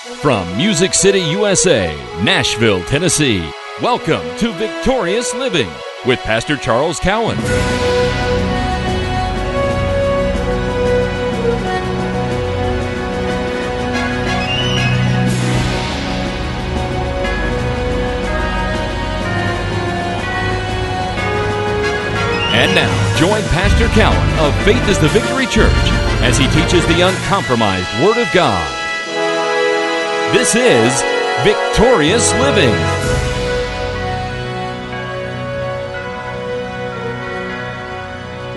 From Music City, USA, Nashville, Tennessee, welcome to Victorious Living with Pastor Charles Cowan. And now, join Pastor Cowan of Faith is the Victory Church as he teaches the uncompromised Word of God. This is Victorious Living.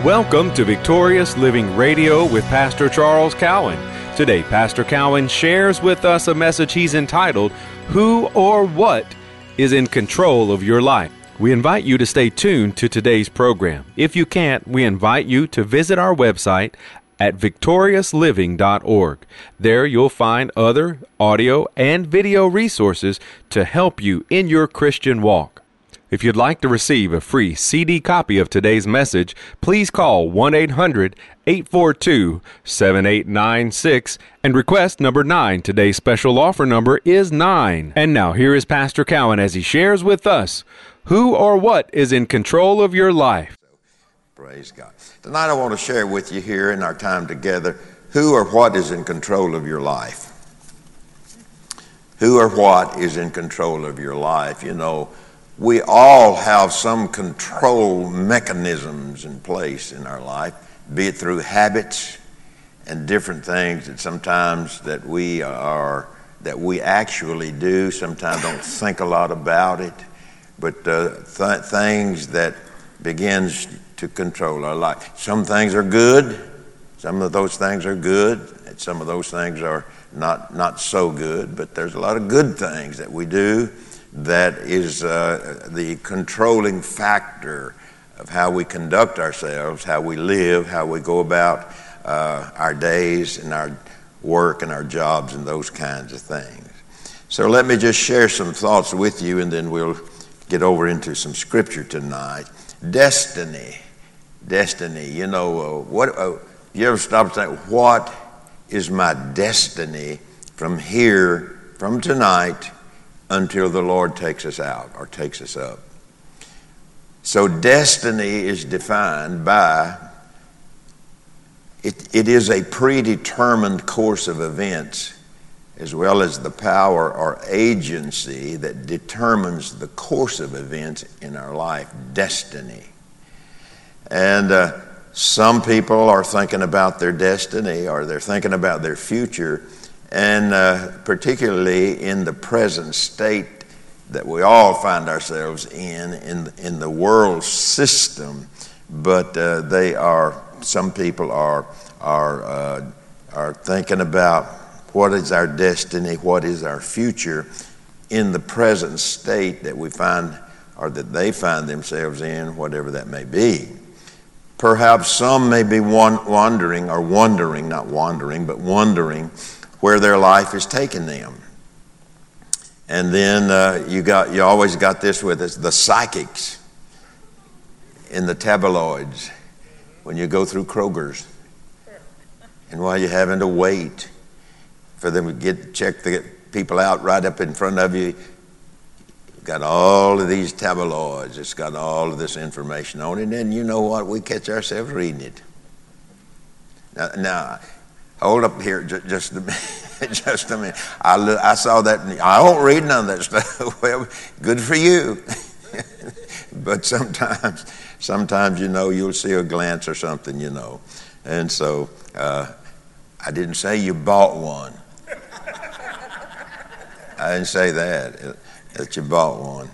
Welcome to Victorious Living Radio with Pastor Charles Cowan. Today, Pastor Cowan shares with us a message he's entitled, Who or What is in Control of Your Life? We invite you to stay tuned to today's program. If you can't, we invite you to visit our website at victoriousliving.org. There you'll find other audio and video resources to help you in your Christian walk. If you'd like to receive a free CD copy of today's message, please call 1 800 842 7896 and request number 9. Today's special offer number is 9. And now here is Pastor Cowan as he shares with us who or what is in control of your life. Praise God. Tonight I want to share with you here in our time together who or what is in control of your life. Who or what is in control of your life? You know, we all have some control mechanisms in place in our life, be it through habits and different things that sometimes that we are that we actually do, sometimes don't think a lot about it but uh, th- things that begins to control our life. Some things are good. Some of those things are good. And some of those things are not not so good. But there's a lot of good things that we do that is uh, the controlling factor of how we conduct ourselves, how we live, how we go about uh, our days and our work and our jobs and those kinds of things. So let me just share some thoughts with you, and then we'll get over into some scripture tonight. Destiny. Destiny. You know, uh, what, uh, you ever stop and think, what is my destiny from here, from tonight, until the Lord takes us out or takes us up? So, destiny is defined by it, it is a predetermined course of events as well as the power or agency that determines the course of events in our life, destiny. And uh, some people are thinking about their destiny or they're thinking about their future, and uh, particularly in the present state that we all find ourselves in, in, in the world system. But uh, they are, some people are, are, uh, are thinking about what is our destiny, what is our future in the present state that we find or that they find themselves in, whatever that may be. Perhaps some may be wandering or wondering, not wandering, but wondering where their life is taking them. And then uh, you got you always got this with us the psychics in the tabloids when you go through Kroger's and while you're having to wait for them to get check the people out right up in front of you. You've got all of these tabloids. It's got all of this information on it, and you know what? We catch ourselves reading it. Now, now hold up here just a minute. just a minute. I, I saw that. I won't read none of that stuff. well, good for you. but sometimes, sometimes you know you'll see a glance or something, you know, and so uh, I didn't say you bought one. I didn't say that, uh, that you bought one.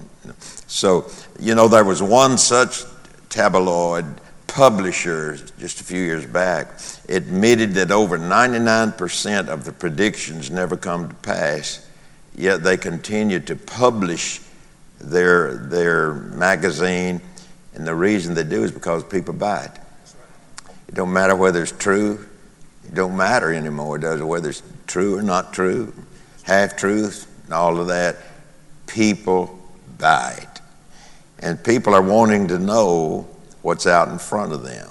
So, you know, there was one such tabloid publisher just a few years back admitted that over 99% of the predictions never come to pass, yet they continue to publish their, their magazine. And the reason they do is because people buy it. It don't matter whether it's true. It don't matter anymore, does it? Whether it's true or not true, half truth, and all of that, people it. And people are wanting to know what's out in front of them.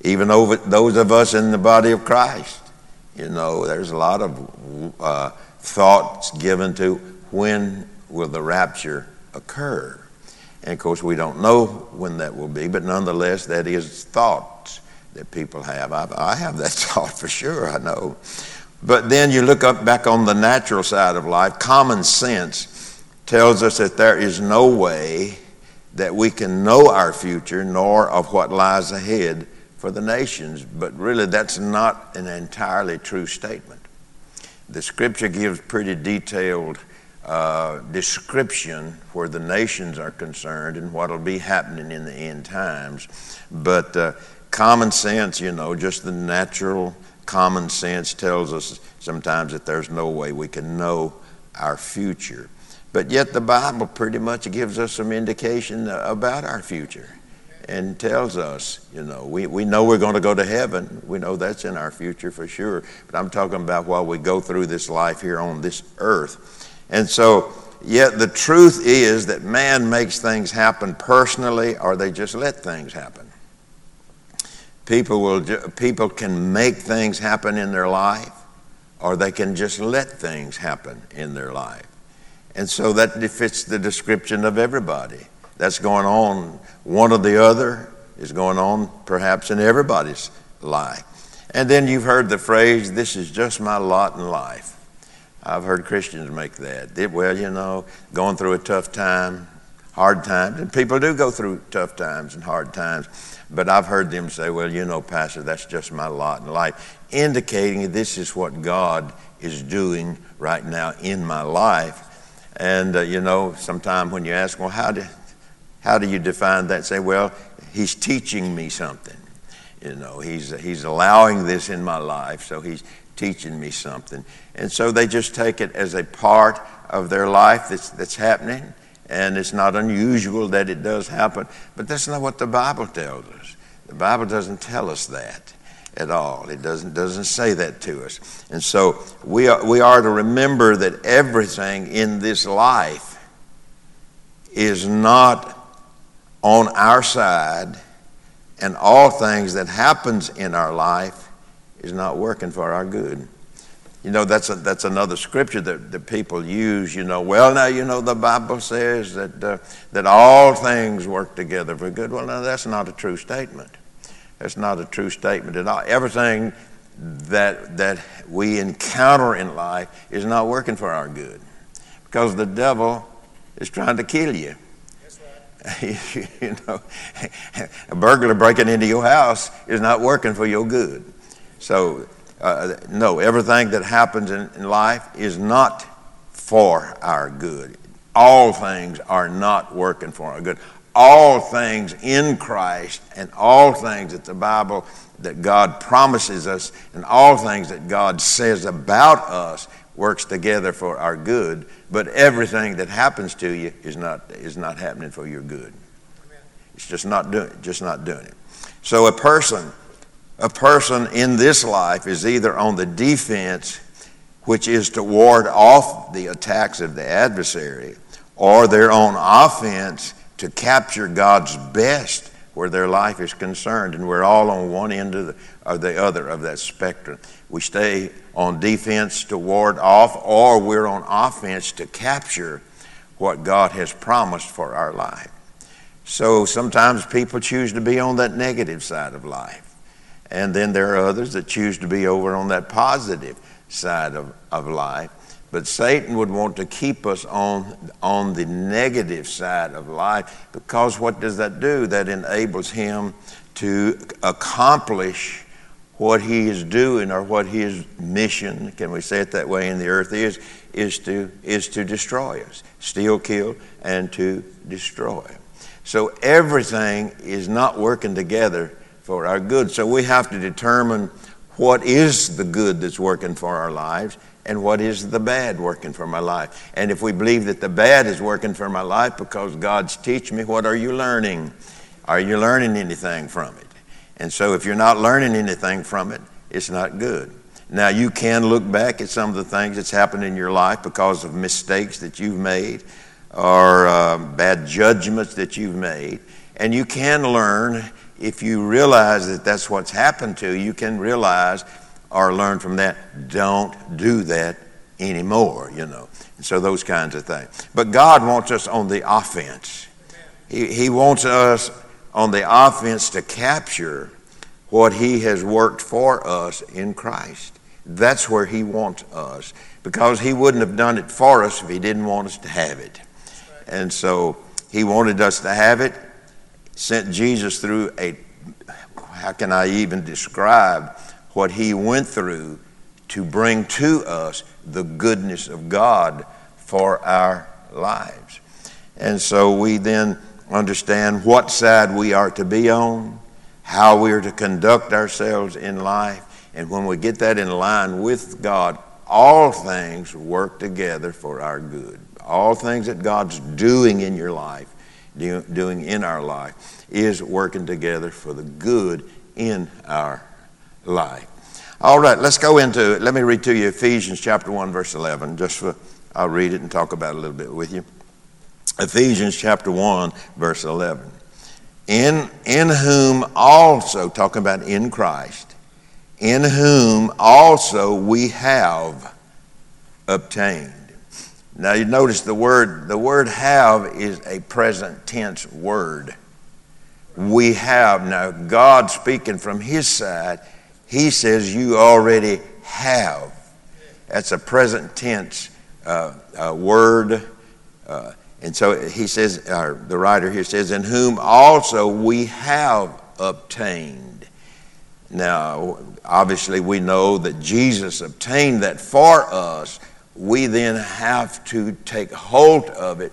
Even over those of us in the body of Christ, You know, there's a lot of uh, thoughts given to when will the rapture occur. And of course, we don't know when that will be, but nonetheless, that is thoughts that people have. I, I have that thought for sure, I know. But then you look up back on the natural side of life, common sense tells us that there is no way that we can know our future nor of what lies ahead for the nations. But really, that's not an entirely true statement. The scripture gives pretty detailed uh, description where the nations are concerned and what will be happening in the end times. But uh, common sense, you know, just the natural common sense tells us sometimes that there's no way we can know our future. But yet, the Bible pretty much gives us some indication about our future and tells us, you know, we, we know we're going to go to heaven. We know that's in our future for sure. But I'm talking about while we go through this life here on this earth. And so, yet the truth is that man makes things happen personally or they just let things happen. People, will, people can make things happen in their life or they can just let things happen in their life. And so that fits the description of everybody. That's going on. One or the other is going on perhaps in everybody's life. And then you've heard the phrase, this is just my lot in life. I've heard Christians make that. Well, you know, going through a tough time, hard times, and people do go through tough times and hard times. But I've heard them say, well, you know, Pastor, that's just my lot in life, indicating this is what God is doing right now in my life. And, uh, you know, sometimes when you ask, well, how do, how do you define that? Say, well, he's teaching me something. You know, he's, he's allowing this in my life, so he's teaching me something. And so they just take it as a part of their life that's, that's happening. And it's not unusual that it does happen, but that's not what the Bible tells us. The Bible doesn't tell us that at all. It doesn't, doesn't say that to us. And so we are, we are to remember that everything in this life is not on our side, and all things that happens in our life is not working for our good. You know, that's, a, that's another scripture that, that people use. You know, well, now, you know, the Bible says that, uh, that all things work together for good. Well, now, that's not a true statement. That's not a true statement at all. Everything that, that we encounter in life is not working for our good because the devil is trying to kill you. you know, a burglar breaking into your house is not working for your good. So, uh, no, everything that happens in, in life is not for our good. All things are not working for our good all things in Christ and all things that the Bible that God promises us and all things that God says about us works together for our good, but everything that happens to you is not is not happening for your good. It's just not doing just not doing it. So a person a person in this life is either on the defense which is to ward off the attacks of the adversary or they're on offense to capture God's best where their life is concerned, and we're all on one end of the, or the other of that spectrum. We stay on defense to ward off, or we're on offense to capture what God has promised for our life. So sometimes people choose to be on that negative side of life. And then there are others that choose to be over on that positive side of, of life. But Satan would want to keep us on, on the negative side of life because what does that do? That enables him to accomplish what he is doing or what his mission, can we say it that way, in the earth is, is to, is to destroy us, steal, kill, and to destroy. So everything is not working together for our good. So we have to determine what is the good that's working for our lives and what is the bad working for my life. And if we believe that the bad is working for my life because God's teaching me, what are you learning? Are you learning anything from it? And so if you're not learning anything from it, it's not good. Now, you can look back at some of the things that's happened in your life because of mistakes that you've made or uh, bad judgments that you've made. And you can learn if you realize that that's what's happened to you, you can realize or learn from that. Don't do that anymore, you know. And so those kinds of things. But God wants us on the offense. He, he wants us on the offense to capture what He has worked for us in Christ. That's where He wants us because He wouldn't have done it for us if He didn't want us to have it. And so He wanted us to have it, sent Jesus through a, how can I even describe what He went through to bring to us the goodness of God for our lives. And so we then understand what side we are to be on, how we are to conduct ourselves in life. And when we get that in line with God, all things work together for our good. All things that God's doing in your life, doing in our life, is working together for the good in our life. All right, let's go into it. Let me read to you Ephesians chapter 1, verse 11, just for, I'll read it and talk about it a little bit with you. Ephesians chapter 1, verse 11. In, in whom also, talking about in Christ, in whom also we have obtained. Now you notice the word, the word have is a present tense word. We have. Now, God speaking from his side, he says you already have. That's a present tense uh, uh, word. Uh, and so he says, the writer here says, in whom also we have obtained. Now, obviously, we know that Jesus obtained that for us. We then have to take hold of it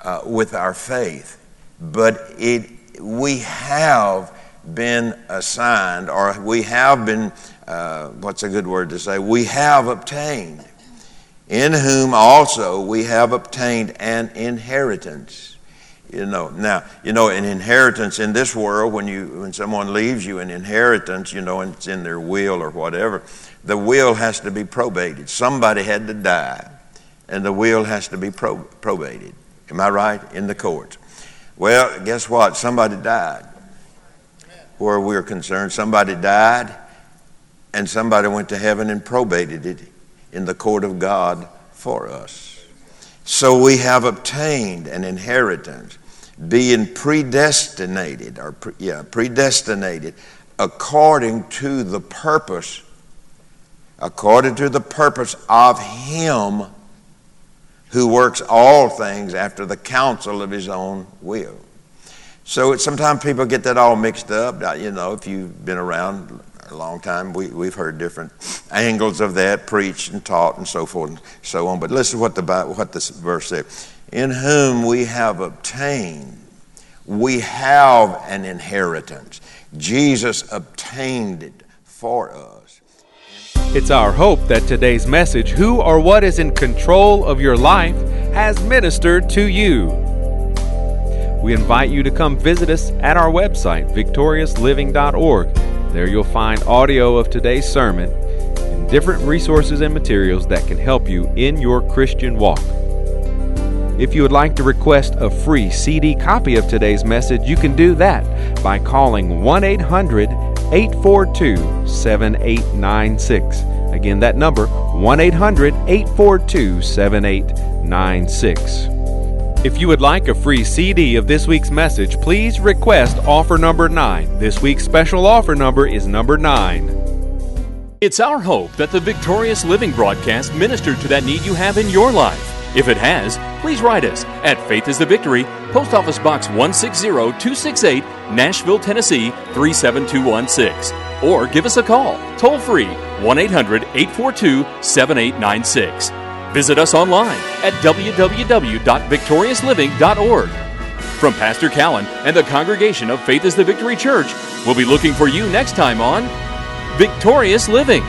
uh, with our faith. But it, we have been assigned, or we have been, uh, what's a good word to say? We have obtained in whom also we have obtained an inheritance. You know, now, you know, an inheritance in this world, when, you, when someone leaves you an inheritance, you know, and it's in their will or whatever, the will has to be probated. Somebody had to die, and the will has to be pro- probated. Am I right? In the courts. Well, guess what? Somebody died. Where we're concerned, somebody died, and somebody went to heaven and probated it in the court of God for us. So we have obtained an inheritance, being predestinated, or pre, yeah, predestinated according to the purpose, according to the purpose of Him who works all things after the counsel of His own will. So sometimes people get that all mixed up. You know, if you've been around a long time. We, we've heard different angles of that preached and taught and so forth and so on. But listen to what, the what this verse says. In whom we have obtained, we have an inheritance. Jesus obtained it for us. It's our hope that today's message, Who or What is in Control of Your Life, has ministered to you. We invite you to come visit us at our website, victoriousliving.org there you'll find audio of today's sermon and different resources and materials that can help you in your Christian walk. If you would like to request a free CD copy of today's message, you can do that by calling 1 800 842 7896. Again, that number 1 800 842 7896. If you would like a free CD of this week's message, please request offer number 9. This week's special offer number is number 9. It's our hope that the Victorious Living broadcast ministered to that need you have in your life. If it has, please write us at Faith is the Victory, Post Office Box 160268, Nashville, Tennessee 37216. Or give us a call, toll free, 1 800 842 7896. Visit us online at www.victoriousliving.org. From Pastor Cowan and the congregation of Faith is the Victory Church, we'll be looking for you next time on Victorious Living.